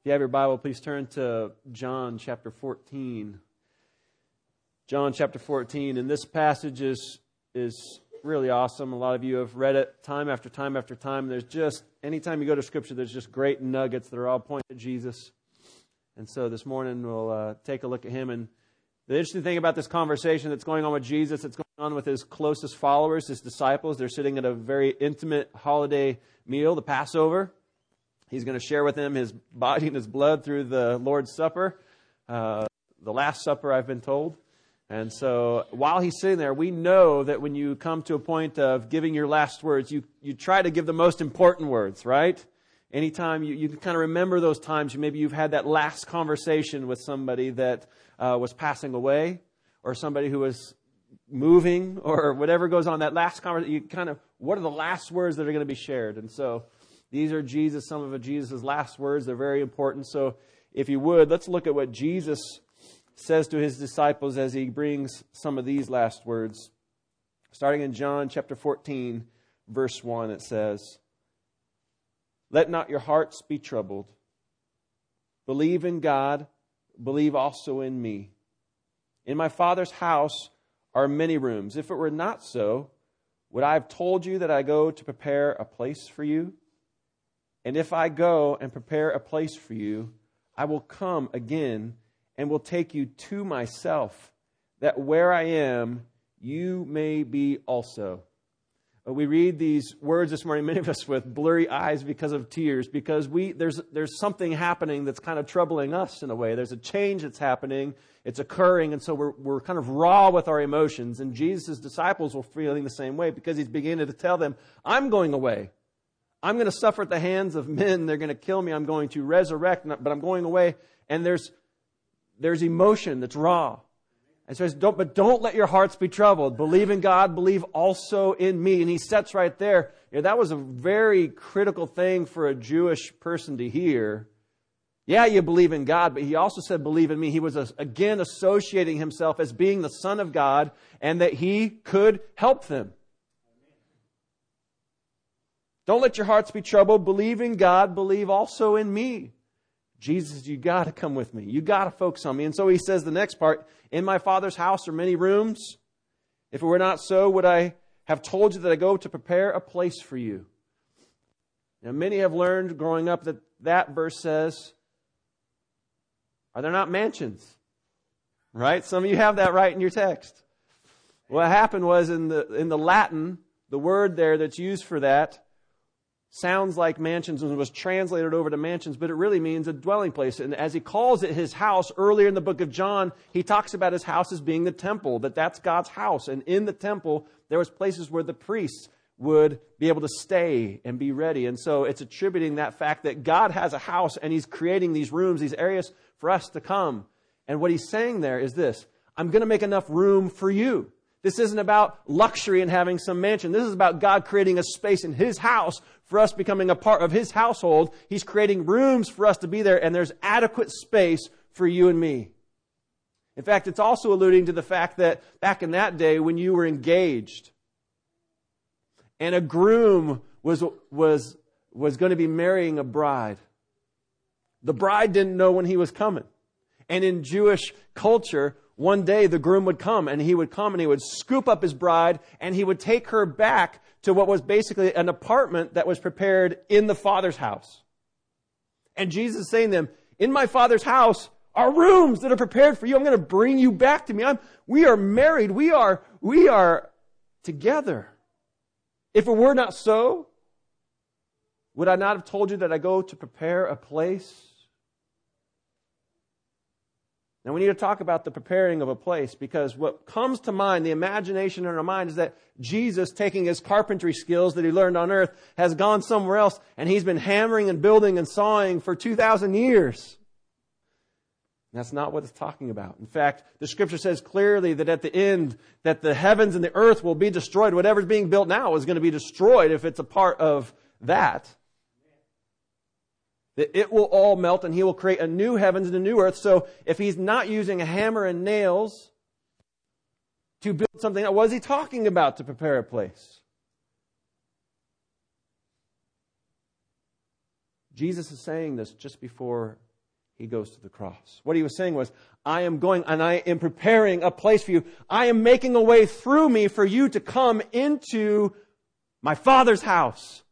If you have your Bible, please turn to John chapter 14. John chapter 14. And this passage is, is really awesome. A lot of you have read it time after time after time. There's just, anytime you go to Scripture, there's just great nuggets that are all pointing to Jesus. And so this morning we'll uh, take a look at him. And the interesting thing about this conversation that's going on with Jesus, that's going on with his closest followers, his disciples. They're sitting at a very intimate holiday meal, the Passover. He's going to share with them his body and his blood through the Lord's Supper, uh, the Last Supper, I've been told. And so while he's sitting there, we know that when you come to a point of giving your last words, you, you try to give the most important words, right? Anytime you, you can kind of remember those times, maybe you've had that last conversation with somebody that uh, was passing away or somebody who was moving or whatever goes on. That last conversation, you kind of, what are the last words that are going to be shared? And so these are Jesus, some of Jesus' last words. They're very important. So if you would, let's look at what Jesus says to his disciples as he brings some of these last words. Starting in John chapter 14, verse 1, it says, Let not your hearts be troubled. Believe in God, believe also in me. In my Father's house are many rooms. If it were not so, would I have told you that I go to prepare a place for you? And if I go and prepare a place for you, I will come again and will take you to myself, that where I am, you may be also. Uh, we read these words this morning, many of us with blurry eyes because of tears, because we, there's, there's something happening that's kind of troubling us in a way. There's a change that's happening, it's occurring, and so we're, we're kind of raw with our emotions. And Jesus' disciples were feeling the same way because he's beginning to tell them, I'm going away. I'm going to suffer at the hands of men. They're going to kill me. I'm going to resurrect, but I'm going away. And there's, there's emotion that's raw. And says, don't, but don't let your hearts be troubled. Believe in God, believe also in me. And he sets right there. You know, that was a very critical thing for a Jewish person to hear. Yeah, you believe in God, but he also said, believe in me. He was uh, again associating himself as being the Son of God and that he could help them. Don't let your hearts be troubled. Believe in God. Believe also in me. Jesus, you got to come with me. You got to focus on me. And so he says the next part In my Father's house are many rooms. If it were not so, would I have told you that I go to prepare a place for you? Now, many have learned growing up that that verse says, Are there not mansions? Right? Some of you have that right in your text. What happened was in the, in the Latin, the word there that's used for that sounds like mansions and was translated over to mansions, but it really means a dwelling place. And as he calls it his house earlier in the book of John, he talks about his house as being the temple, that that's God's house. And in the temple, there was places where the priests would be able to stay and be ready. And so it's attributing that fact that God has a house and he's creating these rooms, these areas for us to come. And what he's saying there is this, I'm going to make enough room for you. This isn't about luxury and having some mansion. This is about God creating a space in His house for us becoming a part of His household. He's creating rooms for us to be there, and there's adequate space for you and me. In fact, it's also alluding to the fact that back in that day when you were engaged and a groom was, was, was going to be marrying a bride, the bride didn't know when he was coming. And in Jewish culture, one day the groom would come and he would come and he would scoop up his bride and he would take her back to what was basically an apartment that was prepared in the father's house. And Jesus is saying to them, in my father's house are rooms that are prepared for you. I'm going to bring you back to me. I'm, we are married. We are, we are together. If it were not so, would I not have told you that I go to prepare a place now, we need to talk about the preparing of a place because what comes to mind, the imagination in our mind, is that Jesus, taking his carpentry skills that he learned on earth, has gone somewhere else and he's been hammering and building and sawing for 2,000 years. That's not what it's talking about. In fact, the scripture says clearly that at the end, that the heavens and the earth will be destroyed. Whatever's being built now is going to be destroyed if it's a part of that that it will all melt and he will create a new heavens and a new earth. So if he's not using a hammer and nails to build something, what is he talking about to prepare a place? Jesus is saying this just before he goes to the cross. What he was saying was, I am going and I am preparing a place for you. I am making a way through me for you to come into my Father's house.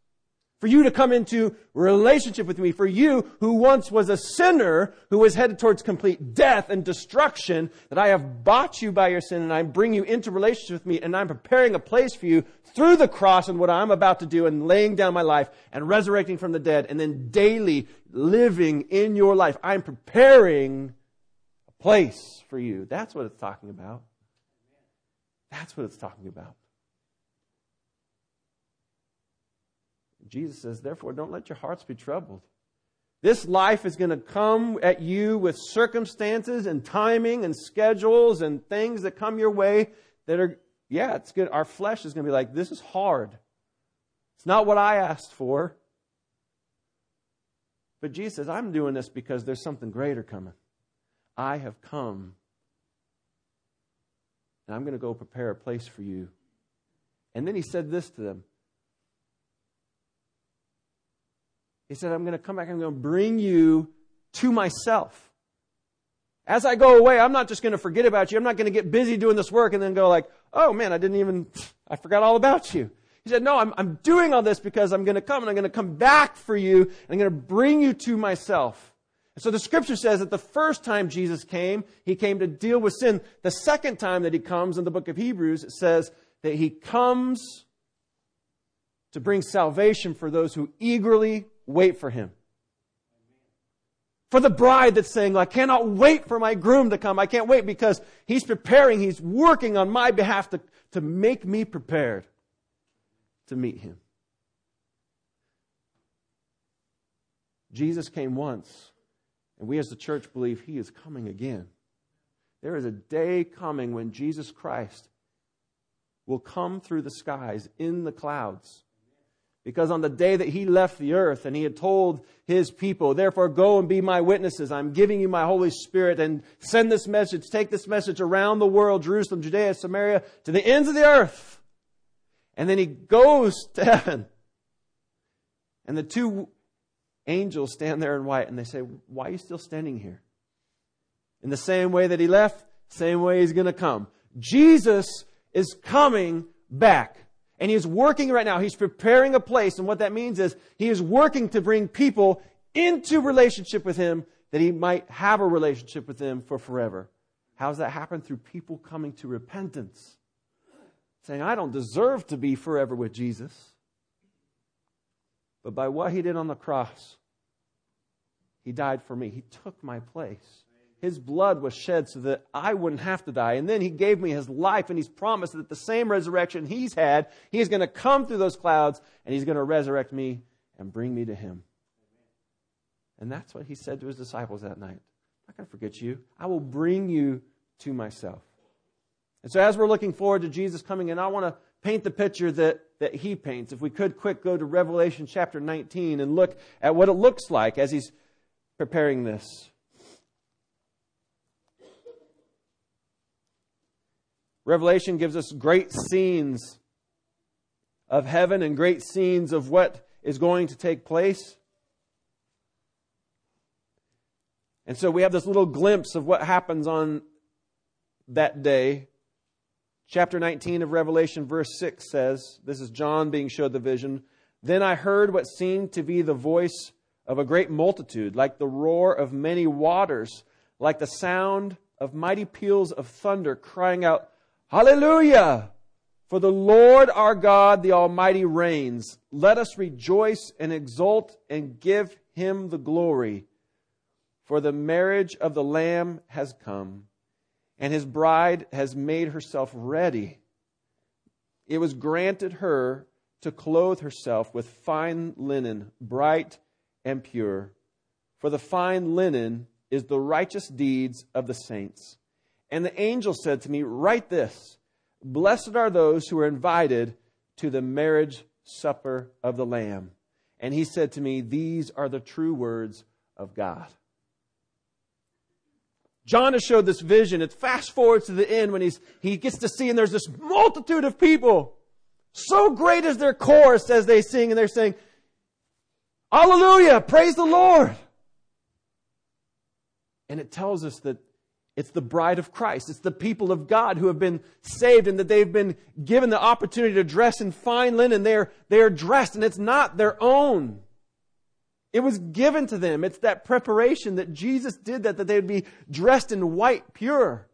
For you to come into relationship with me. For you who once was a sinner, who was headed towards complete death and destruction, that I have bought you by your sin and I bring you into relationship with me and I'm preparing a place for you through the cross and what I'm about to do and laying down my life and resurrecting from the dead and then daily living in your life. I'm preparing a place for you. That's what it's talking about. That's what it's talking about. Jesus says, therefore, don't let your hearts be troubled. This life is going to come at you with circumstances and timing and schedules and things that come your way that are, yeah, it's good. Our flesh is going to be like, this is hard. It's not what I asked for. But Jesus says, I'm doing this because there's something greater coming. I have come and I'm going to go prepare a place for you. And then he said this to them He said, I'm going to come back, I'm going to bring you to myself. As I go away, I'm not just going to forget about you. I'm not going to get busy doing this work and then go like, oh man, I didn't even, I forgot all about you. He said, no, I'm, I'm doing all this because I'm going to come and I'm going to come back for you and I'm going to bring you to myself. And so the scripture says that the first time Jesus came, he came to deal with sin. The second time that he comes in the book of Hebrews, it says that he comes to bring salvation for those who eagerly wait for him. For the bride that's saying, I cannot wait for my groom to come. I can't wait because he's preparing, he's working on my behalf to, to make me prepared to meet him. Jesus came once, and we as the church believe he is coming again. There is a day coming when Jesus Christ will come through the skies in the clouds because on the day that he left the earth and he had told his people, therefore go and be my witnesses. I'm giving you my Holy Spirit and send this message, take this message around the world, Jerusalem, Judea, Samaria, to the ends of the earth. And then he goes to heaven. And the two angels stand there in white and they say, why are you still standing here? In the same way that he left, same way he's going to come. Jesus is coming back. And he's working right now. He's preparing a place. And what that means is he is working to bring people into relationship with him that he might have a relationship with them for forever. How does that happen? Through people coming to repentance. Saying, I don't deserve to be forever with Jesus. But by what he did on the cross, he died for me. He took my place. His blood was shed so that I wouldn't have to die. And then he gave me his life, and he's promised that the same resurrection he's had, he's going to come through those clouds, and he's going to resurrect me and bring me to him. And that's what he said to his disciples that night. I'm not going to forget you. I will bring you to myself. And so, as we're looking forward to Jesus coming in, I want to paint the picture that, that he paints. If we could quick go to Revelation chapter 19 and look at what it looks like as he's preparing this. Revelation gives us great scenes of heaven and great scenes of what is going to take place. And so we have this little glimpse of what happens on that day. Chapter 19 of Revelation, verse 6 says, This is John being showed the vision. Then I heard what seemed to be the voice of a great multitude, like the roar of many waters, like the sound of mighty peals of thunder, crying out, Hallelujah! For the Lord our God, the Almighty, reigns. Let us rejoice and exult and give him the glory. For the marriage of the Lamb has come, and his bride has made herself ready. It was granted her to clothe herself with fine linen, bright and pure. For the fine linen is the righteous deeds of the saints. And the angel said to me, Write this Blessed are those who are invited to the marriage supper of the Lamb. And he said to me, These are the true words of God. John has showed this vision. It fast forwards to the end when he's, he gets to see, and there's this multitude of people. So great is their chorus as they sing, and they're saying, Hallelujah! Praise the Lord! And it tells us that it's the bride of Christ. It's the people of God who have been saved and that they've been given the opportunity to dress in fine linen. They're, they're dressed and it's not their own. It was given to them. It's that preparation that Jesus did that, that they would be dressed in white, pure.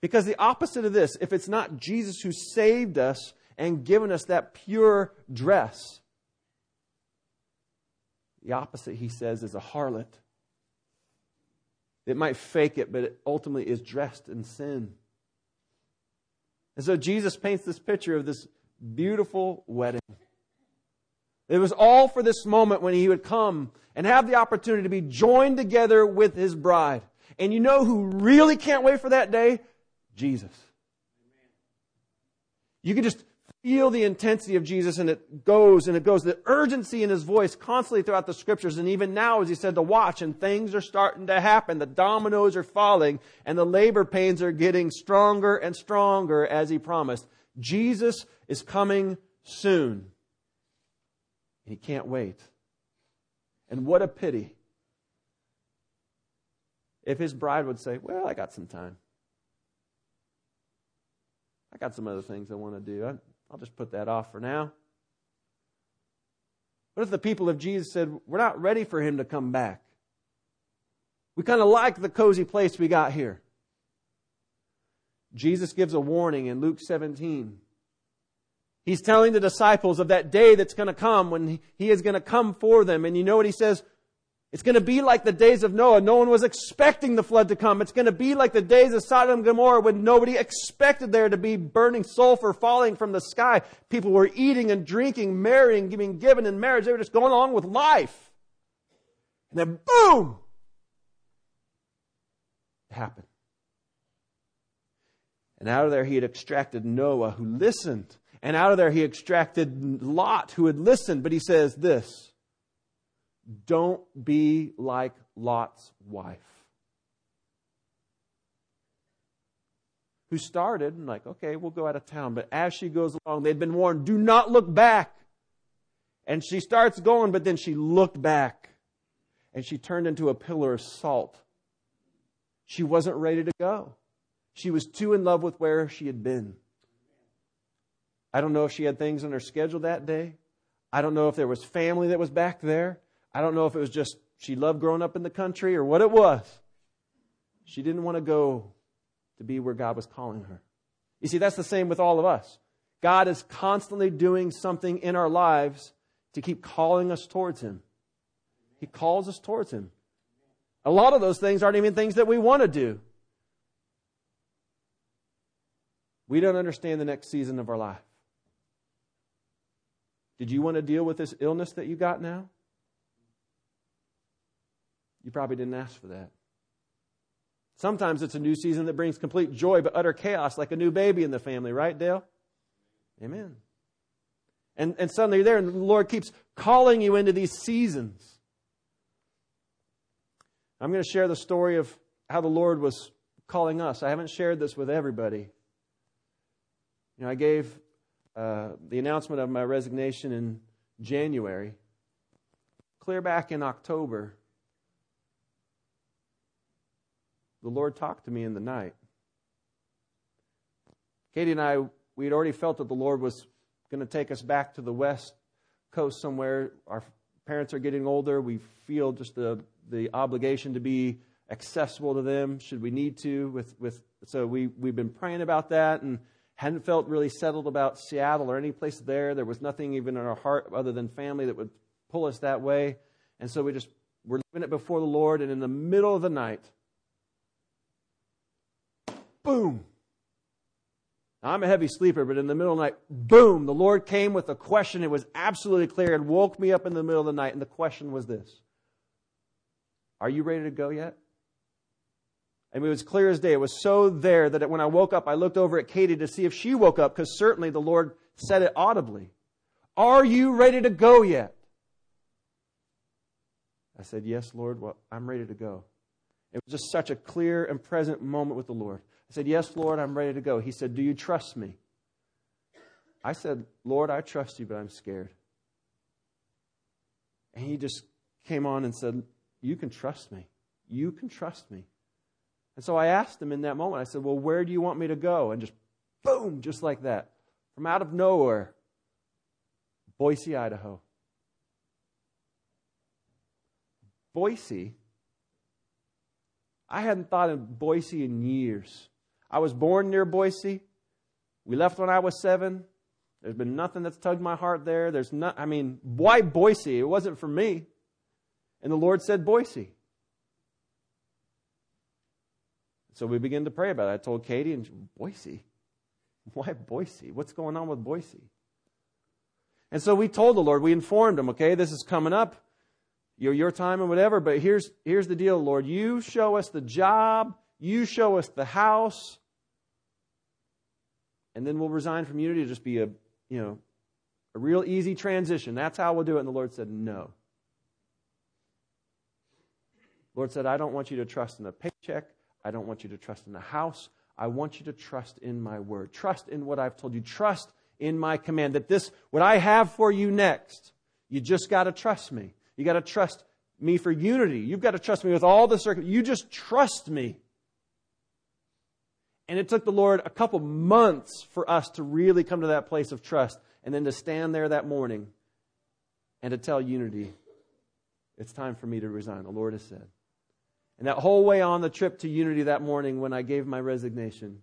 Because the opposite of this, if it's not Jesus who saved us and given us that pure dress, the opposite, he says, is a harlot. It might fake it, but it ultimately is dressed in sin. And so Jesus paints this picture of this beautiful wedding. It was all for this moment when he would come and have the opportunity to be joined together with his bride. And you know who really can't wait for that day? Jesus. You can just feel the intensity of Jesus and it goes and it goes. The urgency in his voice constantly throughout the scriptures. And even now, as he said to watch and things are starting to happen. The dominoes are falling and the labor pains are getting stronger and stronger as he promised. Jesus is coming soon. And he can't wait. And what a pity if his bride would say, Well, I got some time. I got some other things I want to do. I, I'll just put that off for now. What if the people of Jesus said, We're not ready for him to come back? We kind of like the cozy place we got here. Jesus gives a warning in Luke 17. He's telling the disciples of that day that's going to come when he is going to come for them. And you know what he says? It's going to be like the days of Noah. No one was expecting the flood to come. It's going to be like the days of Sodom and Gomorrah when nobody expected there to be burning sulfur falling from the sky. People were eating and drinking, marrying, being given in marriage. They were just going along with life. And then boom! It happened. And out of there he had extracted Noah who listened. And out of there he extracted Lot who had listened. But he says this. Don't be like Lot's wife. Who started, and like, okay, we'll go out of town. But as she goes along, they'd been warned, do not look back. And she starts going, but then she looked back. And she turned into a pillar of salt. She wasn't ready to go. She was too in love with where she had been. I don't know if she had things on her schedule that day. I don't know if there was family that was back there. I don't know if it was just she loved growing up in the country or what it was. She didn't want to go to be where God was calling her. You see, that's the same with all of us. God is constantly doing something in our lives to keep calling us towards Him. He calls us towards Him. A lot of those things aren't even things that we want to do. We don't understand the next season of our life. Did you want to deal with this illness that you got now? You probably didn't ask for that. Sometimes it's a new season that brings complete joy but utter chaos, like a new baby in the family, right, Dale? Amen. And, and suddenly you're there, and the Lord keeps calling you into these seasons. I'm going to share the story of how the Lord was calling us. I haven't shared this with everybody. You know, I gave uh, the announcement of my resignation in January. Clear back in October, the Lord talked to me in the night. Katie and I, we had already felt that the Lord was going to take us back to the west coast somewhere. Our parents are getting older. We feel just the, the obligation to be accessible to them should we need to. With, with, so we, we've been praying about that and hadn't felt really settled about Seattle or any place there. There was nothing even in our heart other than family that would pull us that way. And so we just were living it before the Lord. And in the middle of the night, boom. Now, I'm a heavy sleeper, but in the middle of the night, boom, the Lord came with a question. It was absolutely clear and woke me up in the middle of the night. And the question was this Are you ready to go yet? And it was clear as day. It was so there that when I woke up, I looked over at Katie to see if she woke up, because certainly the Lord said it audibly. Are you ready to go yet? I said, Yes, Lord. Well, I'm ready to go. It was just such a clear and present moment with the Lord. I said, Yes, Lord, I'm ready to go. He said, Do you trust me? I said, Lord, I trust you, but I'm scared. And he just came on and said, You can trust me. You can trust me. And so I asked him in that moment, I said, Well, where do you want me to go? And just boom, just like that, from out of nowhere, Boise, Idaho. Boise, I hadn't thought of Boise in years. I was born near Boise. We left when I was seven. There's been nothing that's tugged my heart there. There's not, I mean, why Boise? It wasn't for me. And the Lord said, Boise. So we began to pray about it. I told Katie, and Boise? Why Boise? What's going on with Boise? And so we told the Lord, we informed him, okay, this is coming up, your, your time and whatever, but here's, here's the deal, Lord. You show us the job, you show us the house, and then we'll resign from unity to just be a, you know, a real easy transition. That's how we'll do it. And the Lord said, no. Lord said, I don't want you to trust in a paycheck. I don't want you to trust in a house. I want you to trust in my word. Trust in what I've told you. Trust in my command that this, what I have for you next, you just got to trust me. You got to trust me for unity. You've got to trust me with all the circuit. You just trust me. And it took the Lord a couple months for us to really come to that place of trust and then to stand there that morning and to tell unity, it's time for me to resign. The Lord has said. And that whole way on the trip to Unity that morning when I gave my resignation,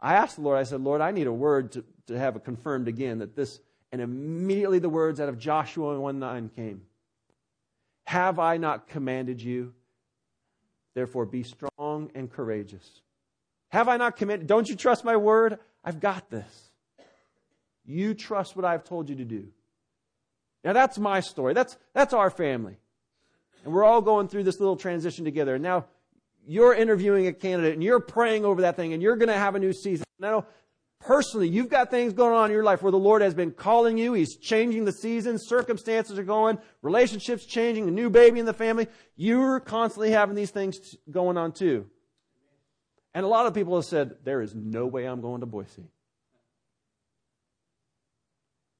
I asked the Lord, I said, Lord, I need a word to, to have it confirmed again that this, and immediately the words out of Joshua 1 9 came. Have I not commanded you? Therefore be strong and courageous. Have I not commanded? Don't you trust my word? I've got this. You trust what I've told you to do. Now that's my story. That's, that's our family. And we're all going through this little transition together. And now you're interviewing a candidate and you're praying over that thing and you're going to have a new season. Now, personally, you've got things going on in your life where the Lord has been calling you. He's changing the season. Circumstances are going. Relationships changing. A new baby in the family. You're constantly having these things going on too. And a lot of people have said, there is no way I'm going to Boise.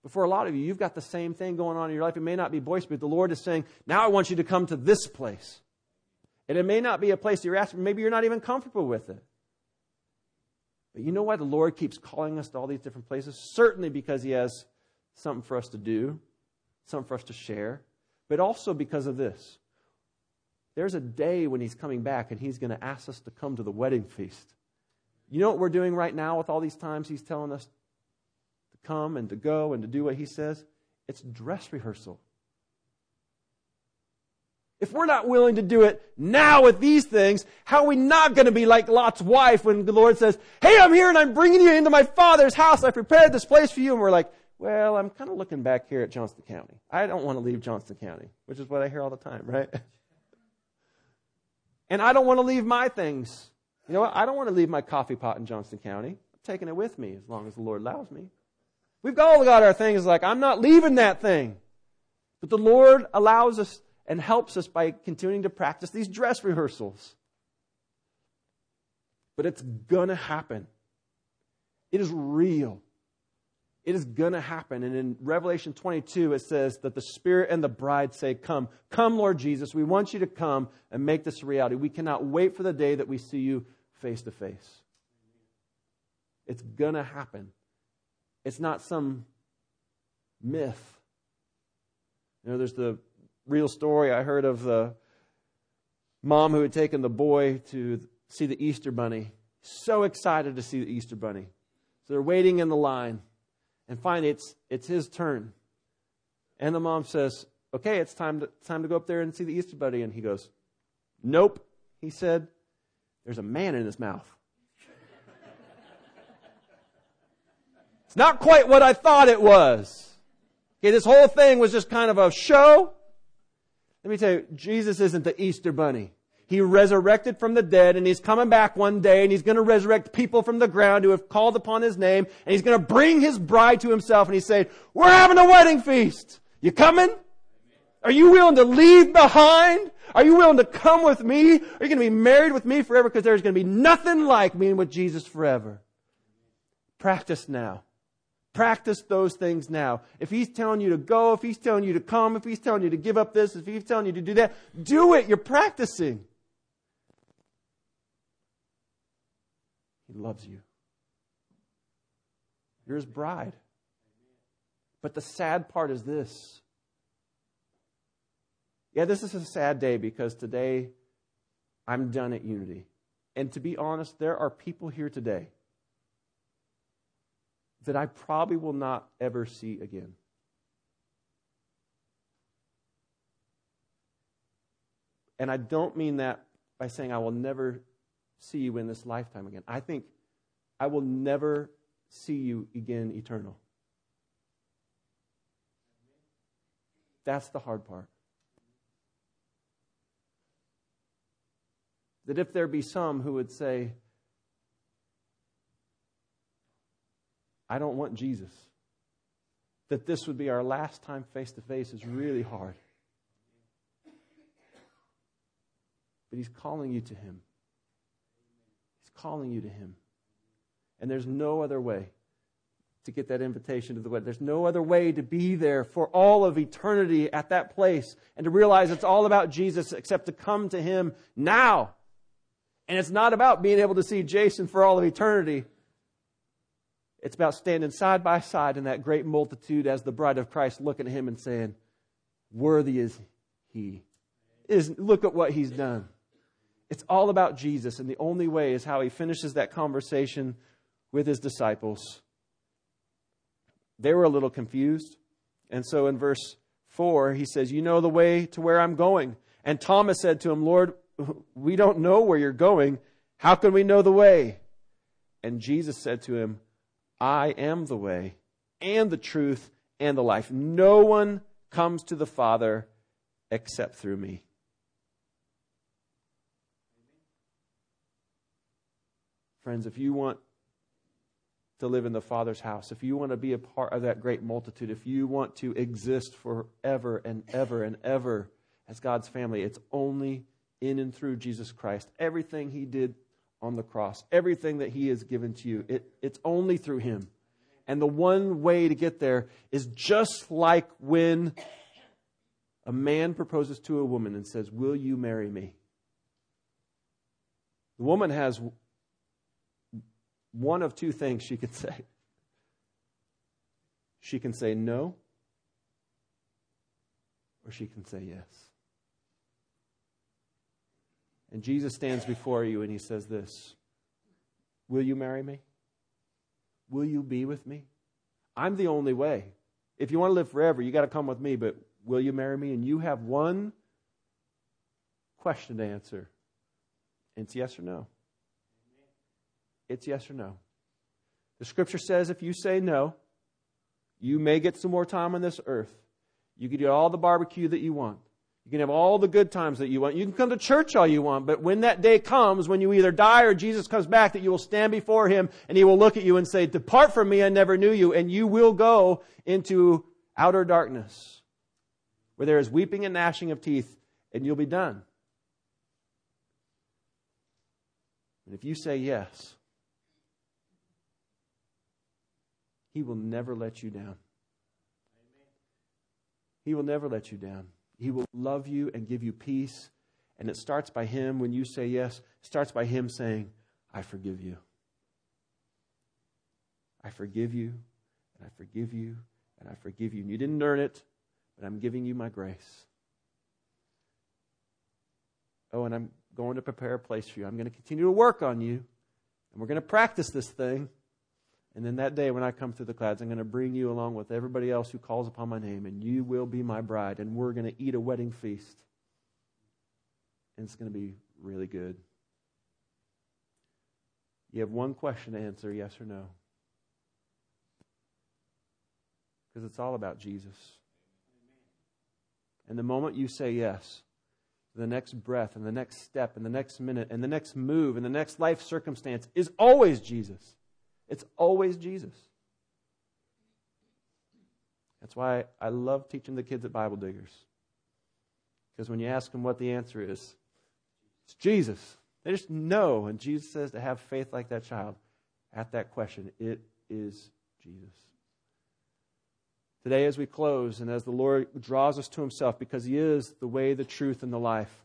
But for a lot of you, you've got the same thing going on in your life. It may not be Boise, but the Lord is saying, now I want you to come to this place. And it may not be a place you're asking, maybe you're not even comfortable with it. But you know why the Lord keeps calling us to all these different places? Certainly because He has something for us to do, something for us to share, but also because of this. There's a day when He's coming back and He's going to ask us to come to the wedding feast. You know what we're doing right now with all these times He's telling us to come and to go and to do what he says, it's dress rehearsal. If we're not willing to do it now with these things, how are we not going to be like Lot's wife when the Lord says, Hey, I'm here and I'm bringing you into my father's house. I prepared this place for you. And we're like, Well, I'm kind of looking back here at Johnston County. I don't want to leave Johnston County, which is what I hear all the time, right? and I don't want to leave my things. You know what? I don't want to leave my coffee pot in Johnston County. I'm taking it with me as long as the Lord allows me. We've all got our things like, I'm not leaving that thing. But the Lord allows us and helps us by continuing to practice these dress rehearsals. But it's going to happen. It is real. It is going to happen. And in Revelation 22, it says that the Spirit and the bride say, Come, come, Lord Jesus. We want you to come and make this a reality. We cannot wait for the day that we see you face to face. It's going to happen. It's not some myth. You know, there's the real story I heard of the mom who had taken the boy to see the Easter bunny. So excited to see the Easter bunny. So they're waiting in the line. And finally, it's, it's his turn. And the mom says, Okay, it's time to, time to go up there and see the Easter bunny. And he goes, Nope. He said, There's a man in his mouth. It's not quite what I thought it was. Okay, this whole thing was just kind of a show. Let me tell you, Jesus isn't the Easter bunny. He resurrected from the dead and he's coming back one day and he's going to resurrect people from the ground who have called upon his name and he's going to bring his bride to himself and he's saying, we're having a wedding feast. You coming? Are you willing to leave behind? Are you willing to come with me? Are you going to be married with me forever? Because there's going to be nothing like being with Jesus forever. Practice now. Practice those things now. If he's telling you to go, if he's telling you to come, if he's telling you to give up this, if he's telling you to do that, do it. You're practicing. Loves you. You're his bride. But the sad part is this. Yeah, this is a sad day because today I'm done at Unity. And to be honest, there are people here today that I probably will not ever see again. And I don't mean that by saying I will never see you in this lifetime again. I think I will never see you again eternal. That's the hard part. That if there be some who would say, I don't want Jesus. That this would be our last time face to face is really hard. But He's calling you to Him. Calling you to Him. And there's no other way to get that invitation to the wedding. There's no other way to be there for all of eternity at that place and to realize it's all about Jesus except to come to Him now. And it's not about being able to see Jason for all of eternity. It's about standing side by side in that great multitude as the bride of Christ, looking at him and saying, Worthy is he. Is, look at what he's done. It's all about Jesus, and the only way is how he finishes that conversation with his disciples. They were a little confused. And so in verse 4, he says, You know the way to where I'm going. And Thomas said to him, Lord, we don't know where you're going. How can we know the way? And Jesus said to him, I am the way and the truth and the life. No one comes to the Father except through me. Friends, if you want to live in the Father's house, if you want to be a part of that great multitude, if you want to exist forever and ever and ever as God's family, it's only in and through Jesus Christ. Everything He did on the cross. Everything that He has given to you, it, it's only through Him. And the one way to get there is just like when a man proposes to a woman and says, Will you marry me? The woman has one of two things she can say. She can say no, or she can say yes. And Jesus stands before you and he says this Will you marry me? Will you be with me? I'm the only way. If you want to live forever, you got to come with me, but will you marry me? And you have one question to answer. It's yes or no. It's yes or no. The scripture says if you say no, you may get some more time on this earth. You can do all the barbecue that you want. You can have all the good times that you want. You can come to church all you want, but when that day comes, when you either die or Jesus comes back, that you will stand before him and he will look at you and say, Depart from me, I never knew you. And you will go into outer darkness where there is weeping and gnashing of teeth, and you'll be done. And if you say yes, he will never let you down. He will never let you down. He will love you and give you peace. And it starts by Him, when you say yes, starts by Him saying, I forgive you. I forgive you, and I forgive you, and I forgive you. And you didn't earn it, but I'm giving you my grace. Oh, and I'm going to prepare a place for you. I'm going to continue to work on you, and we're going to practice this thing. And then that day when I come through the clouds, I'm going to bring you along with everybody else who calls upon my name, and you will be my bride, and we're going to eat a wedding feast. And it's going to be really good. You have one question to answer yes or no. Because it's all about Jesus. And the moment you say yes, the next breath and the next step and the next minute and the next move and the next life circumstance is always Jesus. It's always Jesus. That's why I love teaching the kids at Bible Diggers. Because when you ask them what the answer is, it's Jesus. They just know. And Jesus says to have faith like that child at that question. It is Jesus. today as we close and as the Lord draws us to Himself, because He is the way, the truth, and the life.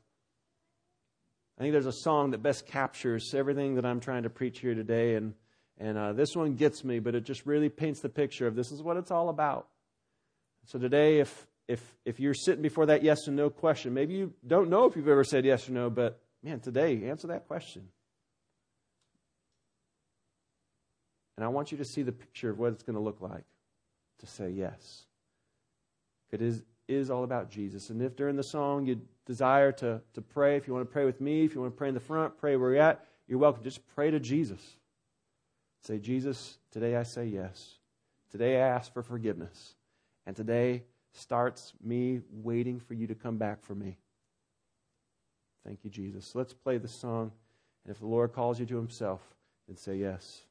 I think there's a song that best captures everything that I'm trying to preach here today, and and uh, this one gets me, but it just really paints the picture of this is what it's all about. So today, if if if you're sitting before that yes and no question, maybe you don't know if you've ever said yes or no, but man, today answer that question. And I want you to see the picture of what it's going to look like to say yes. It is, is all about Jesus. And if during the song you desire to, to pray, if you want to pray with me, if you want to pray in the front, pray where you're at, you're welcome. Just pray to Jesus. Say, Jesus, today I say yes. Today I ask for forgiveness. And today starts me waiting for you to come back for me. Thank you, Jesus. Let's play the song. And if the Lord calls you to himself, then say yes.